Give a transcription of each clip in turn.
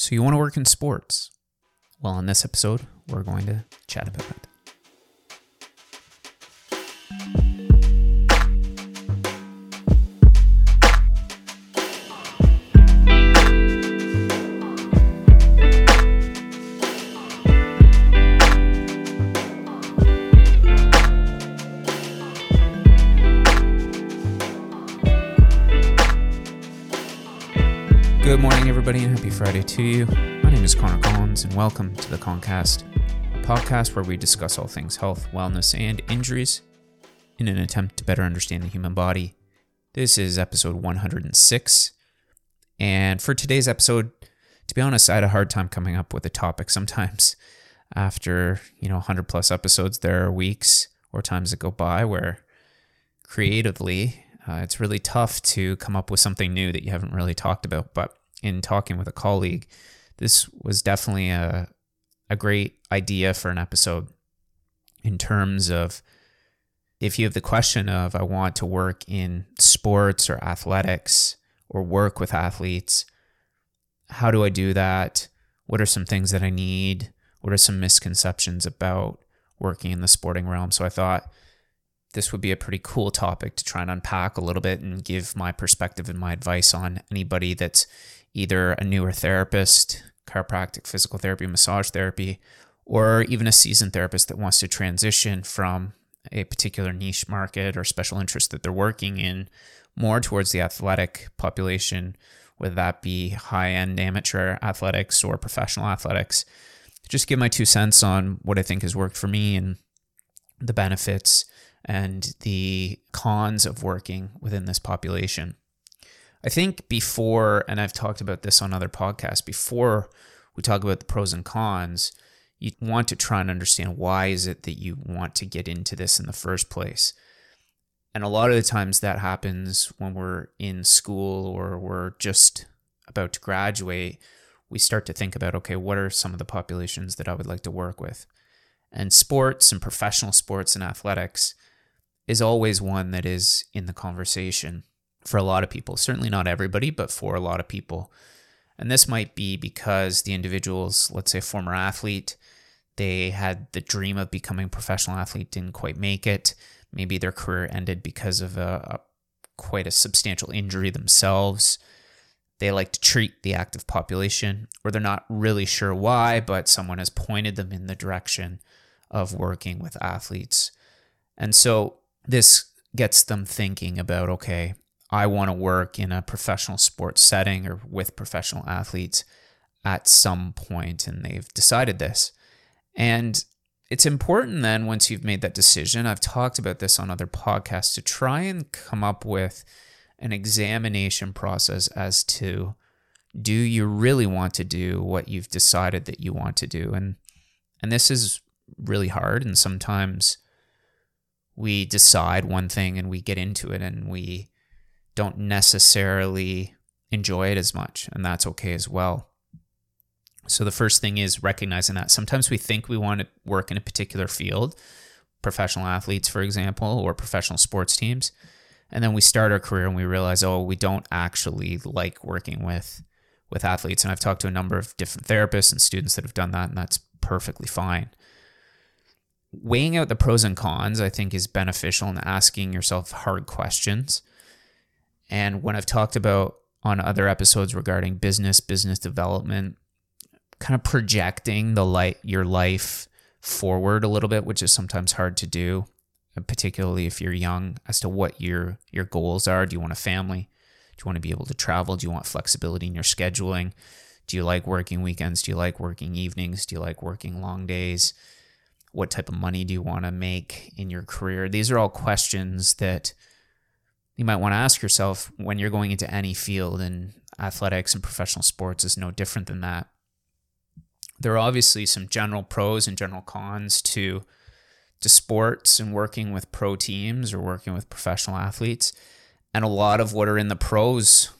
So, you want to work in sports? Well, in this episode, we're going to chat about it. Friday to you. My name is Connor Collins, and welcome to the Concast, a podcast where we discuss all things health, wellness, and injuries in an attempt to better understand the human body. This is episode 106. And for today's episode, to be honest, I had a hard time coming up with a topic sometimes. After, you know, 100 plus episodes, there are weeks or times that go by where creatively uh, it's really tough to come up with something new that you haven't really talked about. But in talking with a colleague, this was definitely a, a great idea for an episode in terms of if you have the question of, I want to work in sports or athletics or work with athletes, how do I do that? What are some things that I need? What are some misconceptions about working in the sporting realm? So I thought, this would be a pretty cool topic to try and unpack a little bit and give my perspective and my advice on anybody that's either a newer therapist, chiropractic, physical therapy, massage therapy, or even a seasoned therapist that wants to transition from a particular niche market or special interest that they're working in more towards the athletic population, whether that be high end amateur athletics or professional athletics. Just give my two cents on what I think has worked for me and the benefits and the cons of working within this population. I think before, and I've talked about this on other podcasts, before we talk about the pros and cons, you want to try and understand why is it that you want to get into this in the first place. And a lot of the times that happens when we're in school or we're just about to graduate, we start to think about okay, what are some of the populations that I would like to work with? And sports and professional sports and athletics is always one that is in the conversation for a lot of people. Certainly not everybody, but for a lot of people. And this might be because the individuals, let's say former athlete, they had the dream of becoming a professional athlete, didn't quite make it. Maybe their career ended because of a, a quite a substantial injury themselves. They like to treat the active population, or they're not really sure why, but someone has pointed them in the direction of working with athletes. And so this gets them thinking about okay, I want to work in a professional sports setting or with professional athletes at some point, and they've decided this. And it's important then, once you've made that decision, I've talked about this on other podcasts, to try and come up with an examination process as to do you really want to do what you've decided that you want to do? And and this is really hard and sometimes we decide one thing and we get into it and we don't necessarily enjoy it as much, and that's okay as well. So, the first thing is recognizing that sometimes we think we want to work in a particular field, professional athletes, for example, or professional sports teams. And then we start our career and we realize, oh, we don't actually like working with with athletes. And I've talked to a number of different therapists and students that have done that, and that's perfectly fine weighing out the pros and cons, I think, is beneficial and asking yourself hard questions. And when I've talked about on other episodes regarding business, business development, kind of projecting the light your life forward a little bit, which is sometimes hard to do, particularly if you're young, as to what your your goals are. Do you want a family? Do you want to be able to travel? Do you want flexibility in your scheduling? Do you like working weekends? Do you like working evenings? Do you like working long days? what type of money do you want to make in your career? These are all questions that you might want to ask yourself when you're going into any field, and athletics and professional sports is no different than that. There are obviously some general pros and general cons to to sports and working with pro teams or working with professional athletes, and a lot of what are in the pros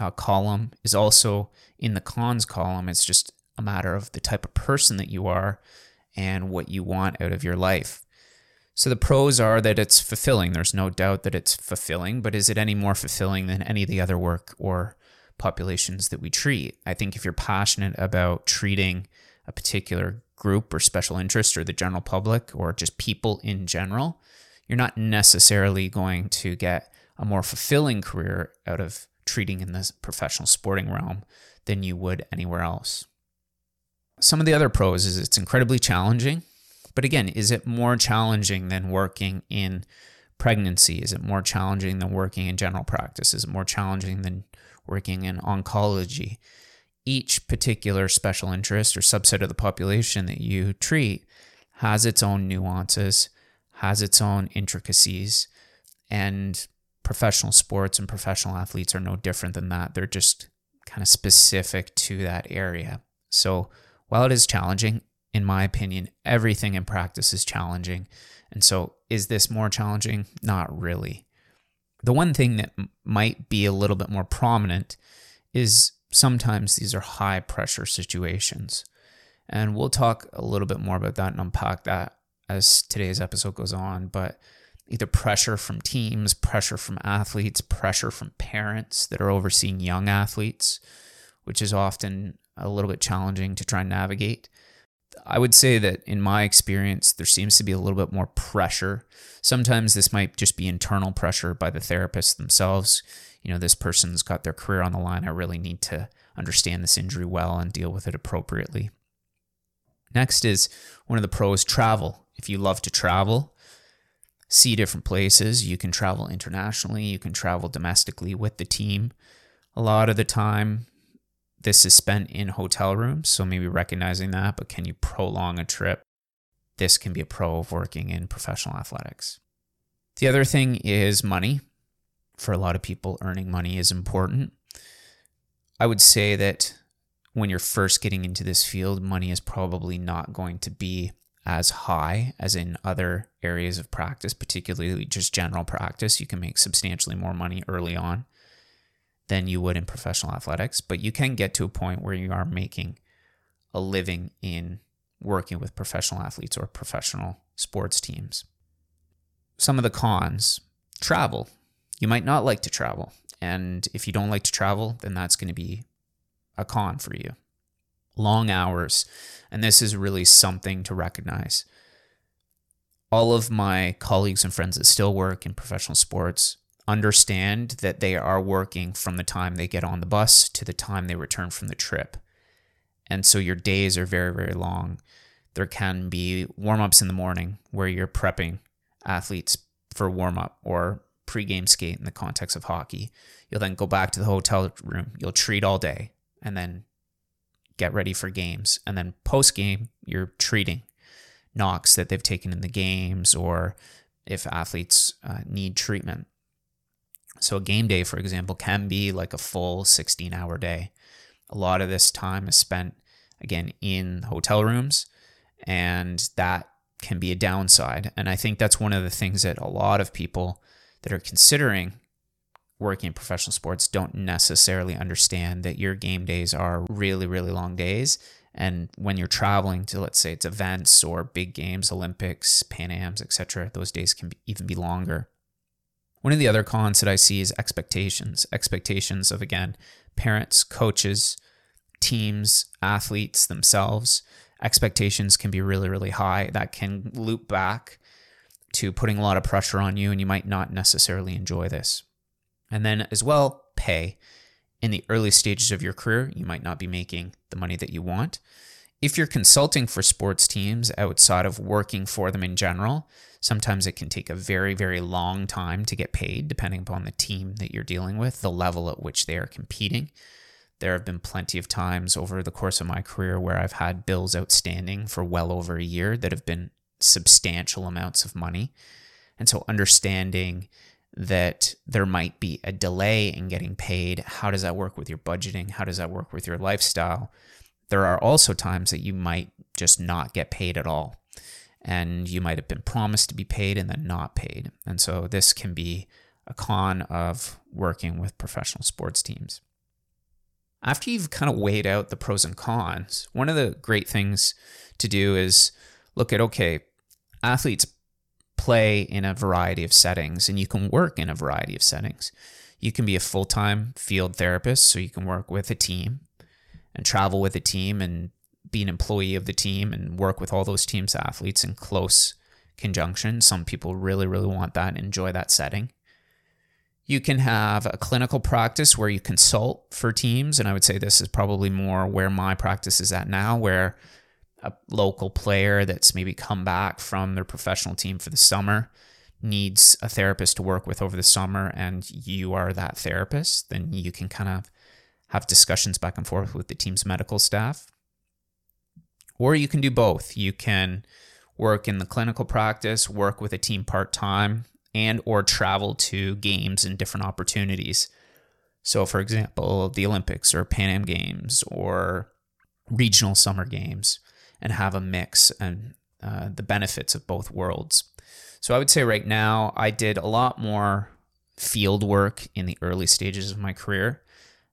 uh, column is also in the cons column. It's just a matter of the type of person that you are and what you want out of your life. So the pros are that it's fulfilling. There's no doubt that it's fulfilling, but is it any more fulfilling than any of the other work or populations that we treat. I think if you're passionate about treating a particular group or special interest or the general public or just people in general, you're not necessarily going to get a more fulfilling career out of treating in the professional sporting realm than you would anywhere else. Some of the other pros is it's incredibly challenging. But again, is it more challenging than working in pregnancy? Is it more challenging than working in general practice? Is it more challenging than working in oncology? Each particular special interest or subset of the population that you treat has its own nuances, has its own intricacies, and professional sports and professional athletes are no different than that. They're just kind of specific to that area. So while it is challenging, in my opinion, everything in practice is challenging. And so, is this more challenging? Not really. The one thing that might be a little bit more prominent is sometimes these are high pressure situations. And we'll talk a little bit more about that and unpack that as today's episode goes on. But either pressure from teams, pressure from athletes, pressure from parents that are overseeing young athletes, which is often a little bit challenging to try and navigate. I would say that in my experience, there seems to be a little bit more pressure. Sometimes this might just be internal pressure by the therapists themselves. You know, this person's got their career on the line. I really need to understand this injury well and deal with it appropriately. Next is one of the pros travel. If you love to travel, see different places, you can travel internationally, you can travel domestically with the team. A lot of the time, this is spent in hotel rooms, so maybe recognizing that, but can you prolong a trip? This can be a pro of working in professional athletics. The other thing is money. For a lot of people, earning money is important. I would say that when you're first getting into this field, money is probably not going to be as high as in other areas of practice, particularly just general practice. You can make substantially more money early on than you would in professional athletics, but you can get to a point where you are making a living in working with professional athletes or professional sports teams. Some of the cons travel. You might not like to travel. And if you don't like to travel, then that's going to be a con for you. Long hours. And this is really something to recognize. All of my colleagues and friends that still work in professional sports understand that they are working from the time they get on the bus to the time they return from the trip. And so your days are very, very long. There can be warm ups in the morning where you're prepping athletes for warm up or pre-game skate in the context of hockey. You'll then go back to the hotel room. You'll treat all day and then get ready for games. And then post game, you're treating knocks that they've taken in the games or if athletes uh, need treatment. So a game day, for example, can be like a full 16 hour day. A lot of this time is spent, again, in hotel rooms, and that can be a downside. And I think that's one of the things that a lot of people that are considering working in professional sports don't necessarily understand that your game days are really, really long days. And when you're traveling to, let's say, it's events or big games, Olympics, Pan Ams, etc., those days can be, even be longer. One of the other cons that I see is expectations. Expectations of, again, parents, coaches, teams, athletes themselves. Expectations can be really, really high. That can loop back to putting a lot of pressure on you, and you might not necessarily enjoy this. And then, as well, pay. In the early stages of your career, you might not be making the money that you want. If you're consulting for sports teams outside of working for them in general, sometimes it can take a very, very long time to get paid, depending upon the team that you're dealing with, the level at which they are competing. There have been plenty of times over the course of my career where I've had bills outstanding for well over a year that have been substantial amounts of money. And so understanding that there might be a delay in getting paid, how does that work with your budgeting? How does that work with your lifestyle? There are also times that you might just not get paid at all. And you might have been promised to be paid and then not paid. And so this can be a con of working with professional sports teams. After you've kind of weighed out the pros and cons, one of the great things to do is look at okay, athletes play in a variety of settings and you can work in a variety of settings You can be a full time field therapist, so you can work with a team and travel with a team and be an employee of the team and work with all those teams athletes in close conjunction. Some people really, really want that and enjoy that setting. You can have a clinical practice where you consult for teams. And I would say this is probably more where my practice is at now, where a local player that's maybe come back from their professional team for the summer needs a therapist to work with over the summer and you are that therapist, then you can kind of have discussions back and forth with the team's medical staff. Or you can do both. You can work in the clinical practice, work with a team part-time, and or travel to games and different opportunities. So for example, the Olympics or Pan Am Games or regional summer games and have a mix and uh, the benefits of both worlds. So I would say right now I did a lot more field work in the early stages of my career.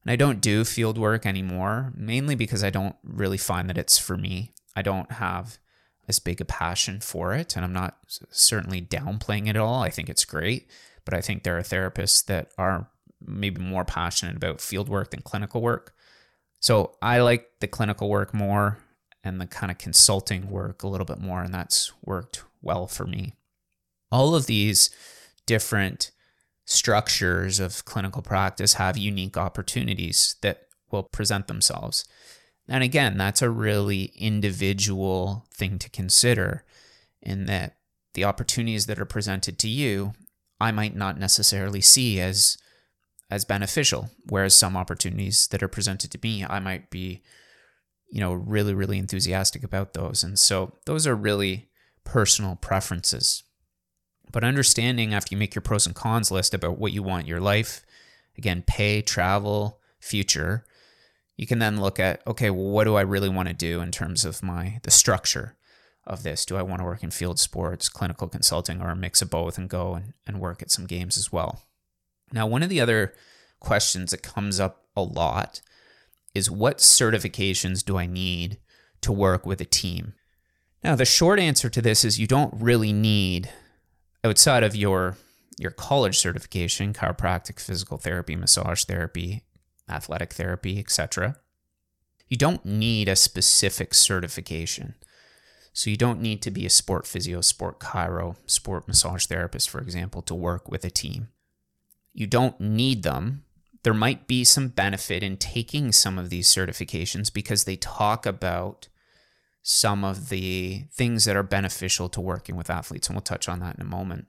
And I don't do field work anymore, mainly because I don't really find that it's for me. I don't have as big a passion for it, and I'm not certainly downplaying it at all. I think it's great, but I think there are therapists that are maybe more passionate about field work than clinical work. So I like the clinical work more and the kind of consulting work a little bit more, and that's worked well for me. All of these different structures of clinical practice have unique opportunities that will present themselves. And again, that's a really individual thing to consider in that the opportunities that are presented to you, I might not necessarily see as as beneficial, whereas some opportunities that are presented to me, I might be you know, really really enthusiastic about those. And so those are really personal preferences. But understanding after you make your pros and cons list about what you want your life, again, pay, travel, future, you can then look at okay, well, what do I really want to do in terms of my the structure of this? Do I want to work in field sports, clinical consulting, or a mix of both and go and, and work at some games as well? Now, one of the other questions that comes up a lot is what certifications do I need to work with a team? Now, the short answer to this is you don't really need outside of your your college certification, chiropractic, physical therapy, massage therapy, athletic therapy, etc. You don't need a specific certification. So you don't need to be a sport physio, sport chiro, sport massage therapist, for example, to work with a team. You don't need them. There might be some benefit in taking some of these certifications because they talk about some of the things that are beneficial to working with athletes, and we'll touch on that in a moment.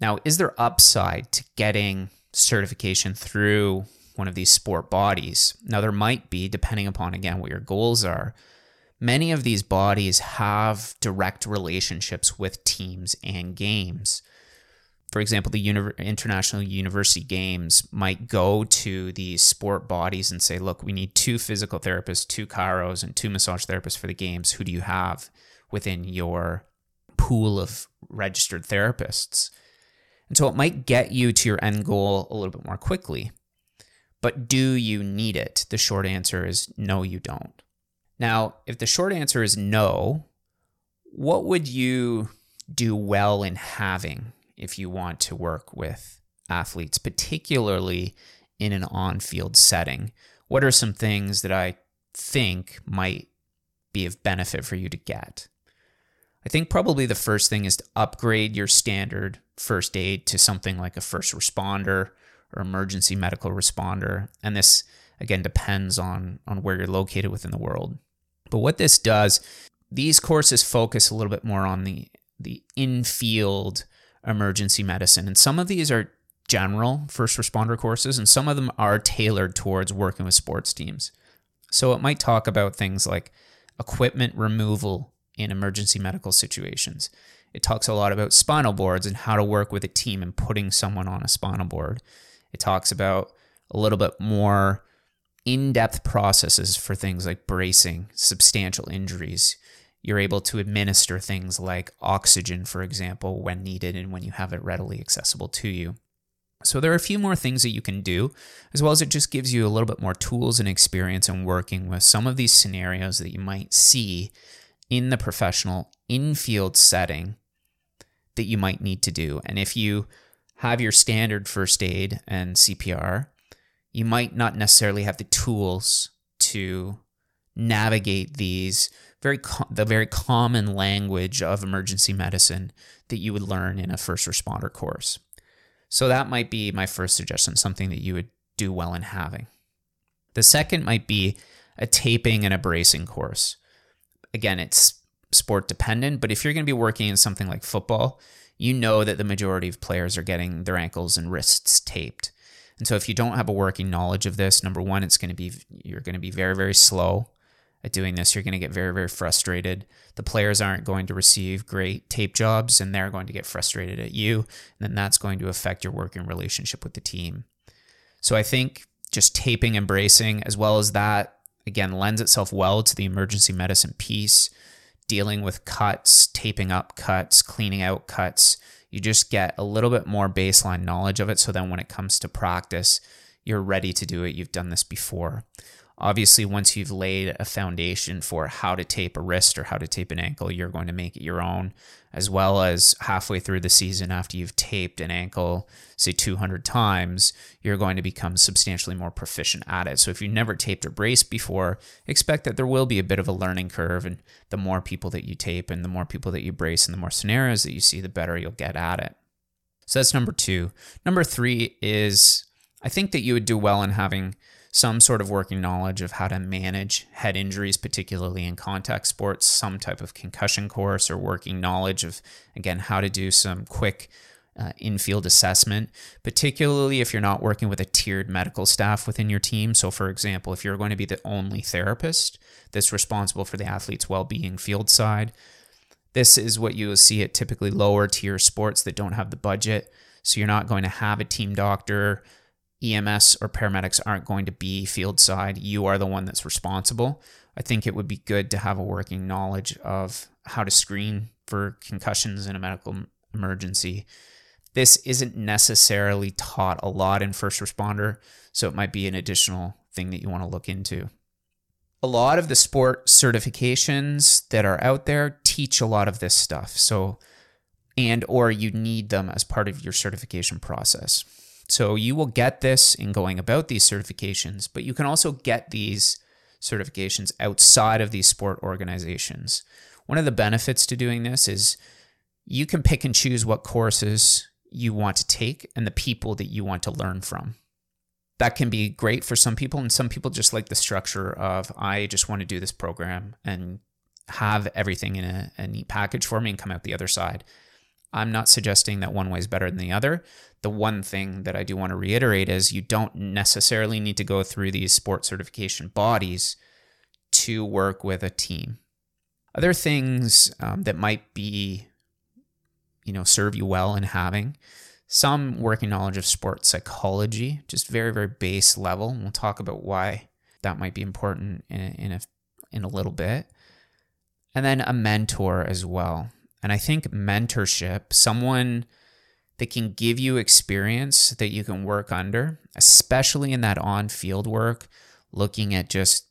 Now, is there upside to getting certification through one of these sport bodies? Now, there might be, depending upon, again, what your goals are. Many of these bodies have direct relationships with teams and games for example, the uni- international university games might go to these sport bodies and say, look, we need two physical therapists, two chiros, and two massage therapists for the games. Who do you have within your pool of registered therapists? And so it might get you to your end goal a little bit more quickly. But do you need it? The short answer is no, you don't. Now, if the short answer is no, what would you do well in having if you want to work with athletes, particularly in an on field setting? What are some things that I think might be of benefit for you to get? I think probably the first thing is to upgrade your standard first aid to something like a first responder or emergency medical responder. And this, again, depends on, on where you're located within the world. But what this does, these courses focus a little bit more on the, the in field emergency medicine. And some of these are general first responder courses, and some of them are tailored towards working with sports teams. So it might talk about things like equipment removal in emergency medical situations. It talks a lot about spinal boards and how to work with a team and putting someone on a spinal board. It talks about a little bit more in depth processes for things like bracing, substantial injuries, you're able to administer things like oxygen, for example, when needed and when you have it readily accessible to you. So there are a few more things that you can do, as well as it just gives you a little bit more tools and experience in working with some of these scenarios that you might see in the professional in field setting that you might need to do. And if you have your standard first aid and CPR, you might not necessarily have the tools to navigate these very the very common language of emergency medicine that you would learn in a first responder course. So that might be my first suggestion, something that you would do well in having. The second might be a taping and a bracing course. Again, it's sport dependent, but if you're going to be working in something like football, you know that the majority of players are getting their ankles and wrists taped. And so if you don't have a working knowledge of this, number one, it's going to be you're going to be very, very slow at doing this. You're going to get very, very frustrated. The players aren't going to receive great tape jobs and they're going to get frustrated at you. And then that's going to affect your working relationship with the team. So I think just taping and bracing, as well as that, again, lends itself well to the emergency medicine piece, dealing with cuts, taping up cuts, cleaning out cuts. You just get a little bit more baseline knowledge of it. So then when it comes to practice, you're ready to do it. You've done this before. Obviously, once you've laid a foundation for how to tape a wrist or how to tape an ankle, you're going to make it your own, as well as halfway through the season, after you've taped an ankle, say 200 times, you're going to become substantially more proficient at it. So, if you've never taped or braced before, expect that there will be a bit of a learning curve. And the more people that you tape and the more people that you brace and the more scenarios that you see, the better you'll get at it. So, that's number two. Number three is I think that you would do well in having some sort of working knowledge of how to manage head injuries, particularly in contact sports, some type of concussion course, or working knowledge of, again, how to do some quick uh, infield assessment, particularly if you're not working with a tiered medical staff within your team. So, for example, if you're going to be the only therapist that's responsible for the athlete's well being field side, this is what you will see at typically lower tier sports that don't have the budget. So, you're not going to have a team doctor EMS or paramedics aren't going to be field side. You are the one that's responsible. I think it would be good to have a working knowledge of how to screen for concussions in a medical emergency. This isn't necessarily taught a lot in first responder, so it might be an additional thing that you want to look into. A lot of the sport certifications that are out there teach a lot of this stuff. So and or you need them as part of your certification process. So you will get this in going about these certifications, but you can also get these certifications outside of these sport organizations. One of the benefits to doing this is you can pick and choose what courses you want to take and the people that you want to learn from. That can be great for some people, and some people just like the structure of I just want to do this program and have everything in a, a neat package for me and come out the other side. I'm not suggesting that one way is better than the other. The one thing that I do want to reiterate is you don't necessarily need to go through these sports certification bodies to work with a team. Other things um, that might be, you know, serve you well in having some working knowledge of sports psychology, just very, very base level. And we'll talk about why that might be important in, in a in a little bit. And then a mentor as well. And I think mentorship, someone that can give you experience that you can work under, especially in that on field work, looking at just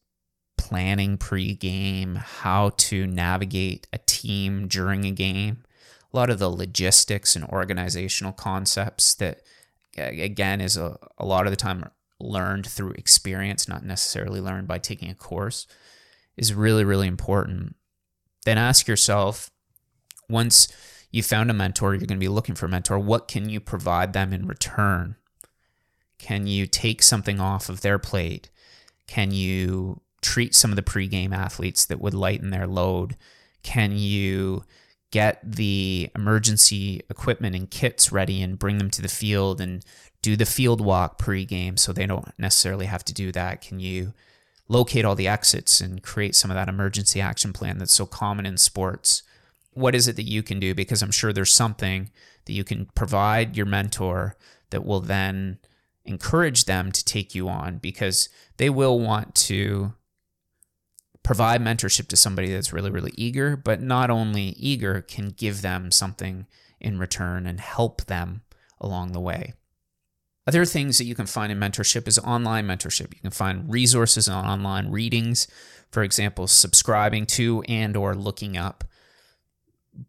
planning pre-game, how to navigate a team during a game, a lot of the logistics and organizational concepts that again is a, a lot of the time learned through experience, not necessarily learned by taking a course, is really, really important. Then ask yourself, once you found a mentor, you're going to be looking for a mentor. What can you provide them in return? Can you take something off of their plate? Can you treat some of the pregame athletes that would lighten their load? Can you get the emergency equipment and kits ready and bring them to the field and do the field walk pregame so they don't necessarily have to do that? Can you locate all the exits and create some of that emergency action plan that's so common in sports? What is it that you can do? Because I'm sure there's something that you can provide your mentor that will then encourage them to take you on because they will want to provide mentorship to somebody that's really, really eager, but not only eager, can give them something in return and help them along the way. Other things that you can find in mentorship is online mentorship. You can find resources on online readings, for example, subscribing to and or looking up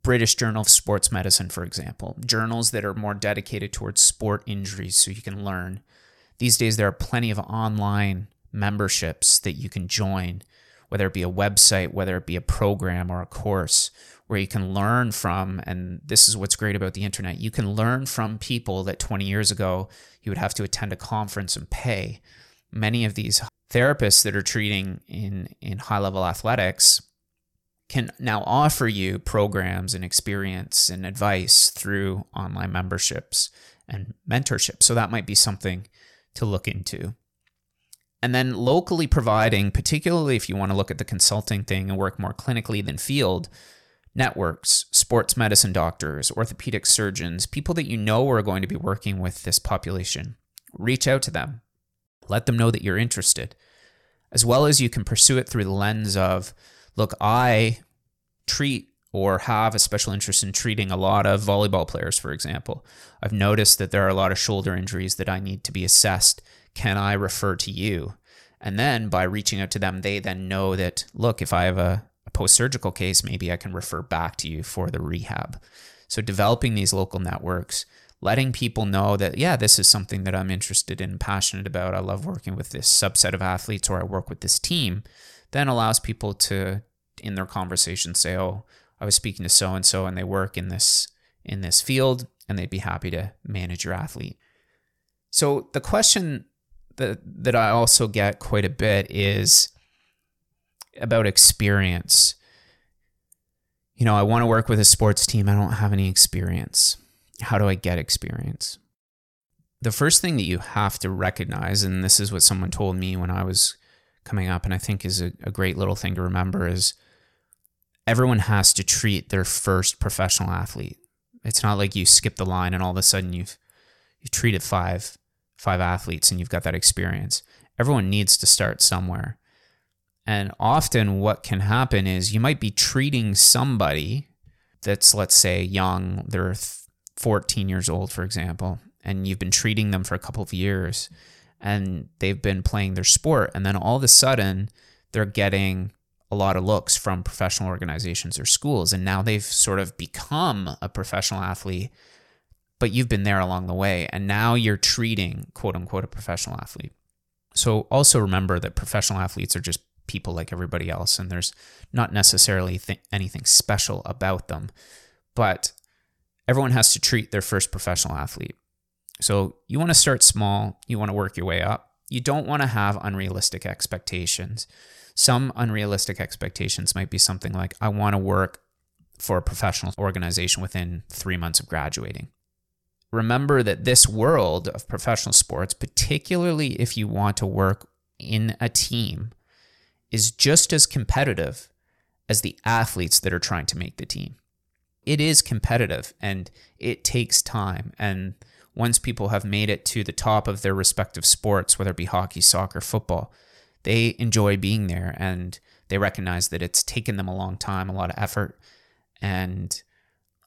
British Journal of Sports Medicine, for example, journals that are more dedicated towards sport injuries so you can learn. These days, there are plenty of online memberships that you can join, whether it be a website, whether it be a program or a course, where you can learn from. And this is what's great about the internet you can learn from people that 20 years ago you would have to attend a conference and pay. Many of these therapists that are treating in, in high level athletics can now offer you programs and experience and advice through online memberships and mentorship. So that might be something to look into. And then locally providing, particularly if you want to look at the consulting thing and work more clinically than field, networks, sports medicine doctors, orthopedic surgeons, people that you know are going to be working with this population. Reach out to them. Let them know that you're interested. As well as you can pursue it through the lens of look, I treat or have a special interest in treating a lot of volleyball players, for example. I've noticed that there are a lot of shoulder injuries that I need to be assessed. Can I refer to you? And then by reaching out to them, they then know that, look, if I have a, a post surgical case, maybe I can refer back to you for the rehab. So developing these local networks, letting people know that, yeah, this is something that I'm interested in, passionate about. I love working with this subset of athletes or I work with this team, then allows people to in their conversation say, "Oh, I was speaking to so and so, and they work in this in this field, and they'd be happy to manage your athlete." So the question that that I also get quite a bit is about experience. You know, I want to work with a sports team. I don't have any experience. How do I get experience? The first thing that you have to recognize, and this is what someone told me when I was coming up, and I think is a, a great little thing to remember, is everyone has to treat their first professional athlete. It's not like you skip the line and all of a sudden you've you've treated five five athletes and you've got that experience. Everyone needs to start somewhere. And often what can happen is you might be treating somebody that's let's say young, they're 14 years old for example, and you've been treating them for a couple of years and they've been playing their sport and then all of a sudden they're getting a lot of looks from professional organizations or schools. And now they've sort of become a professional athlete, but you've been there along the way. And now you're treating, quote unquote, a professional athlete. So also remember that professional athletes are just people like everybody else, and there's not necessarily th- anything special about them. But everyone has to treat their first professional athlete. So you want to start small, you want to work your way up. You don't want to have unrealistic expectations. Some unrealistic expectations might be something like, I want to work for a professional organization within three months of graduating. Remember that this world of professional sports, particularly if you want to work in a team, is just as competitive as the athletes that are trying to make the team. It is competitive and it takes time. And once people have made it to the top of their respective sports, whether it be hockey, soccer, football, they enjoy being there and they recognize that it's taken them a long time, a lot of effort, and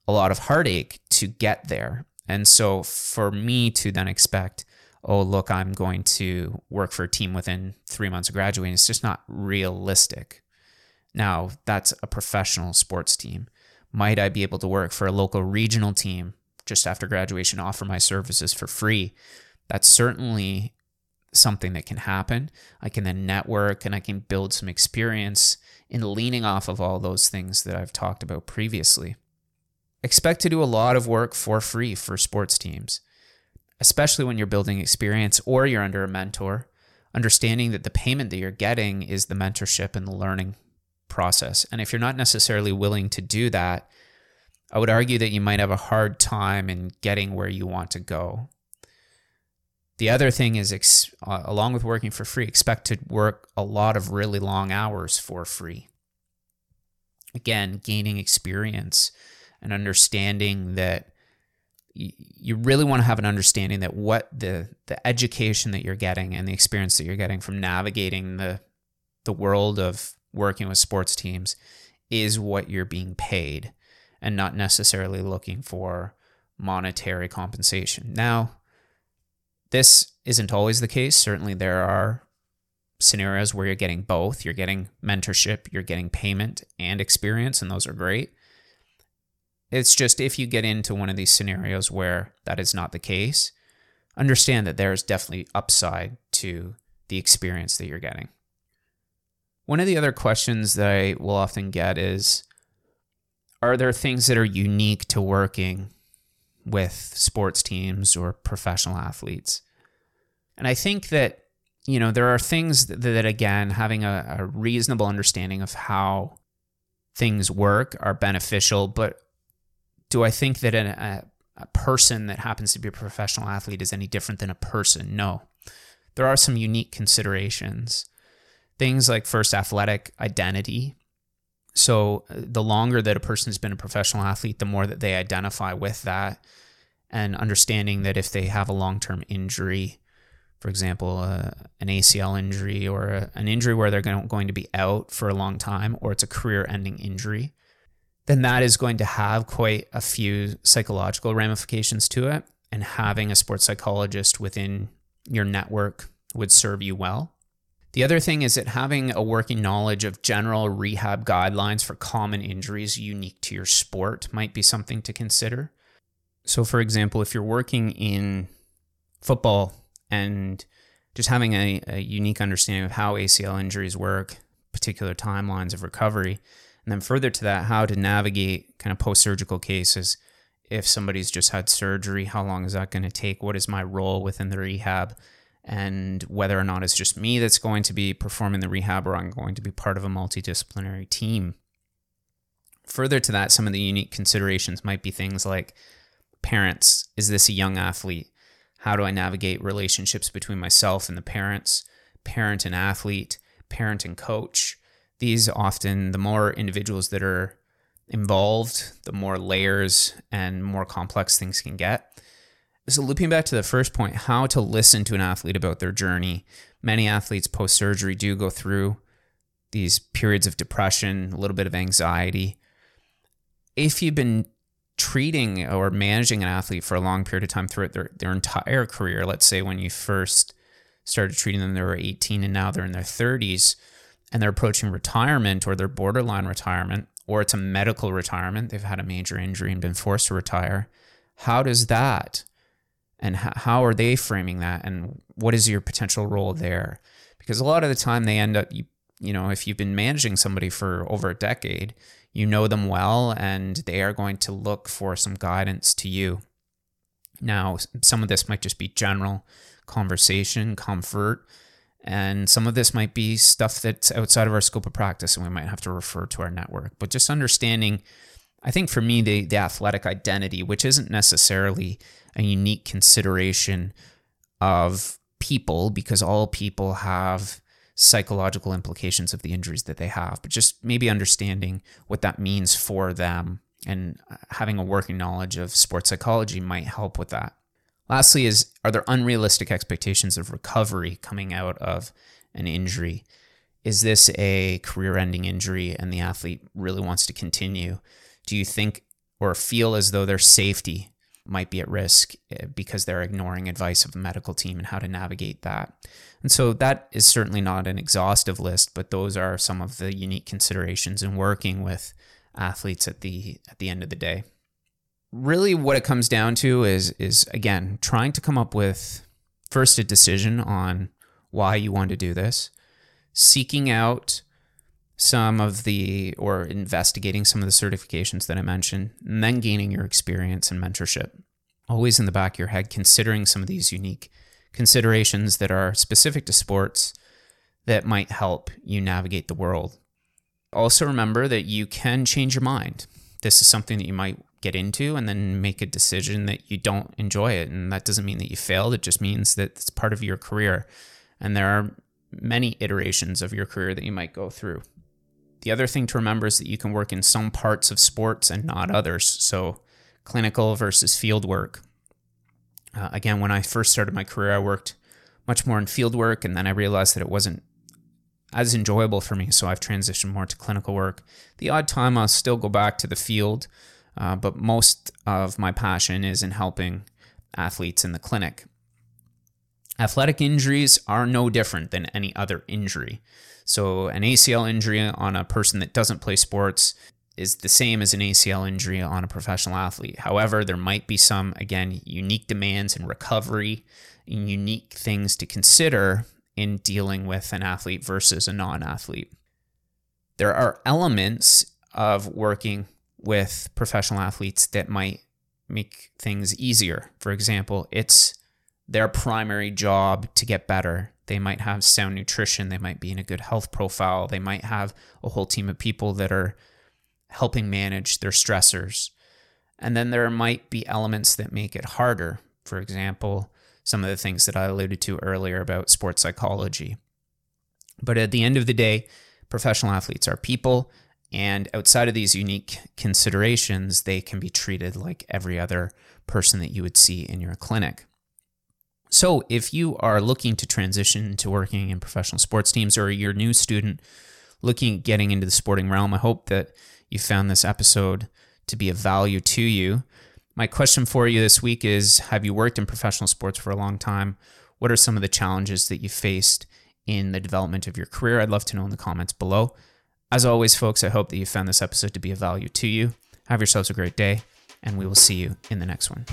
a lot of heartache to get there. And so for me to then expect, oh, look, I'm going to work for a team within three months of graduating, it's just not realistic. Now, that's a professional sports team. Might I be able to work for a local regional team just after graduation, offer my services for free? That's certainly something that can happen. I can then network and I can build some experience in leaning off of all those things that I've talked about previously. Expect to do a lot of work for free for sports teams, especially when you're building experience or you're under a mentor, understanding that the payment that you're getting is the mentorship and the learning process. And if you're not necessarily willing to do that, I would argue that you might have a hard time in getting where you want to go the other thing is, ex- uh, along with working for free, expect to work a lot of really long hours for free. Again, gaining experience and understanding that you really want to have an understanding that what the the education that you're getting and the experience that you're getting from navigating the the world of working with sports teams is what you're being paid and not necessarily looking for monetary compensation. Now, this isn't always the case. Certainly, there are scenarios where you're getting both. You're getting mentorship, you're getting payment and experience, and those are great. It's just if you get into one of these scenarios where that is not the case, understand that there is definitely upside to the experience that you're getting. One of the other questions that I will often get is Are there things that are unique to working with sports teams or professional athletes? And I think that, you know, there are things that, that again, having a, a reasonable understanding of how things work are beneficial, but do I think that a, a person that happens to be a professional athlete is any different than a person? No. There are some unique considerations. Things like first athletic identity. So, uh, the longer that a person has been a professional athlete, the more that they identify with that and understanding that if they have a long term injury, for example, uh, an ACL injury or a, an injury where they're going, going to be out for a long time, or it's a career ending injury, then that is going to have quite a few psychological ramifications to it. And having a sports psychologist within your network would serve you well. The other thing is that having a working knowledge of general rehab guidelines for common injuries unique to your sport might be something to consider. So, for example, if you're working in football and just having a, a unique understanding of how ACL injuries work, particular timelines of recovery, and then further to that, how to navigate kind of post surgical cases. If somebody's just had surgery, how long is that going to take? What is my role within the rehab? And whether or not it's just me that's going to be performing the rehab or I'm going to be part of a multidisciplinary team. Further to that, some of the unique considerations might be things like parents. Is this a young athlete? How do I navigate relationships between myself and the parents, parent and athlete, parent and coach? These often, the more individuals that are involved, the more layers and more complex things can get. So, looping back to the first point, how to listen to an athlete about their journey. Many athletes post surgery do go through these periods of depression, a little bit of anxiety. If you've been treating or managing an athlete for a long period of time throughout their, their entire career, let's say when you first started treating them, they were 18 and now they're in their 30s and they're approaching retirement or they're borderline retirement, or it's a medical retirement, they've had a major injury and been forced to retire. How does that and how are they framing that and what is your potential role there? Because a lot of the time they end up, you, you know, if you've been managing somebody for over a decade, you know them well and they are going to look for some guidance to you. Now, some of this might just be general conversation, comfort, and some of this might be stuff that's outside of our scope of practice and we might have to refer to our network. But just understanding, I think for me, the, the athletic identity, which isn't necessarily a unique consideration of people because all people have psychological implications of the injuries that they have, but just maybe understanding what that means for them and uh, having a working knowledge of sports psychology might help with that. Lastly, is are there unrealistic expectations of recovery coming out of an injury? Is this a career ending injury and the athlete really wants to continue? Do you think or feel as though their safety might be at risk eh, because they're ignoring advice of a medical team and how to navigate that. And so that is certainly not an exhaustive list, but those are some of the unique considerations in working with athletes at the at the end of the day. Really what it comes down to is is again trying to come up with first a decision on why you want to do this, seeking out some of the or investigating some of the certifications that I mentioned, and then gaining your experience and mentorship. Always in the back of your head, considering some of these unique considerations that are specific to sports that might help you navigate the world. Also, remember that you can change your mind. This is something that you might get into and then make a decision that you don't enjoy it. And that doesn't mean that you failed, it just means that it's part of your career. And there are many iterations of your career that you might go through. The other thing to remember is that you can work in some parts of sports and not others. So, clinical versus field work. Uh, again, when I first started my career, I worked much more in field work, and then I realized that it wasn't as enjoyable for me. So, I've transitioned more to clinical work. The odd time I'll still go back to the field, uh, but most of my passion is in helping athletes in the clinic. Athletic injuries are no different than any other injury. So, an ACL injury on a person that doesn't play sports is the same as an ACL injury on a professional athlete. However, there might be some, again, unique demands in recovery and unique things to consider in dealing with an athlete versus a non athlete. There are elements of working with professional athletes that might make things easier. For example, it's their primary job to get better. They might have sound nutrition, they might be in a good health profile, they might have a whole team of people that are helping manage their stressors. And then there might be elements that make it harder. For example, some of the things that I alluded to earlier about sports psychology. But at the end of the day, professional athletes are people, and outside of these unique considerations, they can be treated like every other person that you would see in your clinic. So, if you are looking to transition to working in professional sports teams or you're a new student looking at getting into the sporting realm, I hope that you found this episode to be of value to you. My question for you this week is Have you worked in professional sports for a long time? What are some of the challenges that you faced in the development of your career? I'd love to know in the comments below. As always, folks, I hope that you found this episode to be of value to you. Have yourselves a great day, and we will see you in the next one.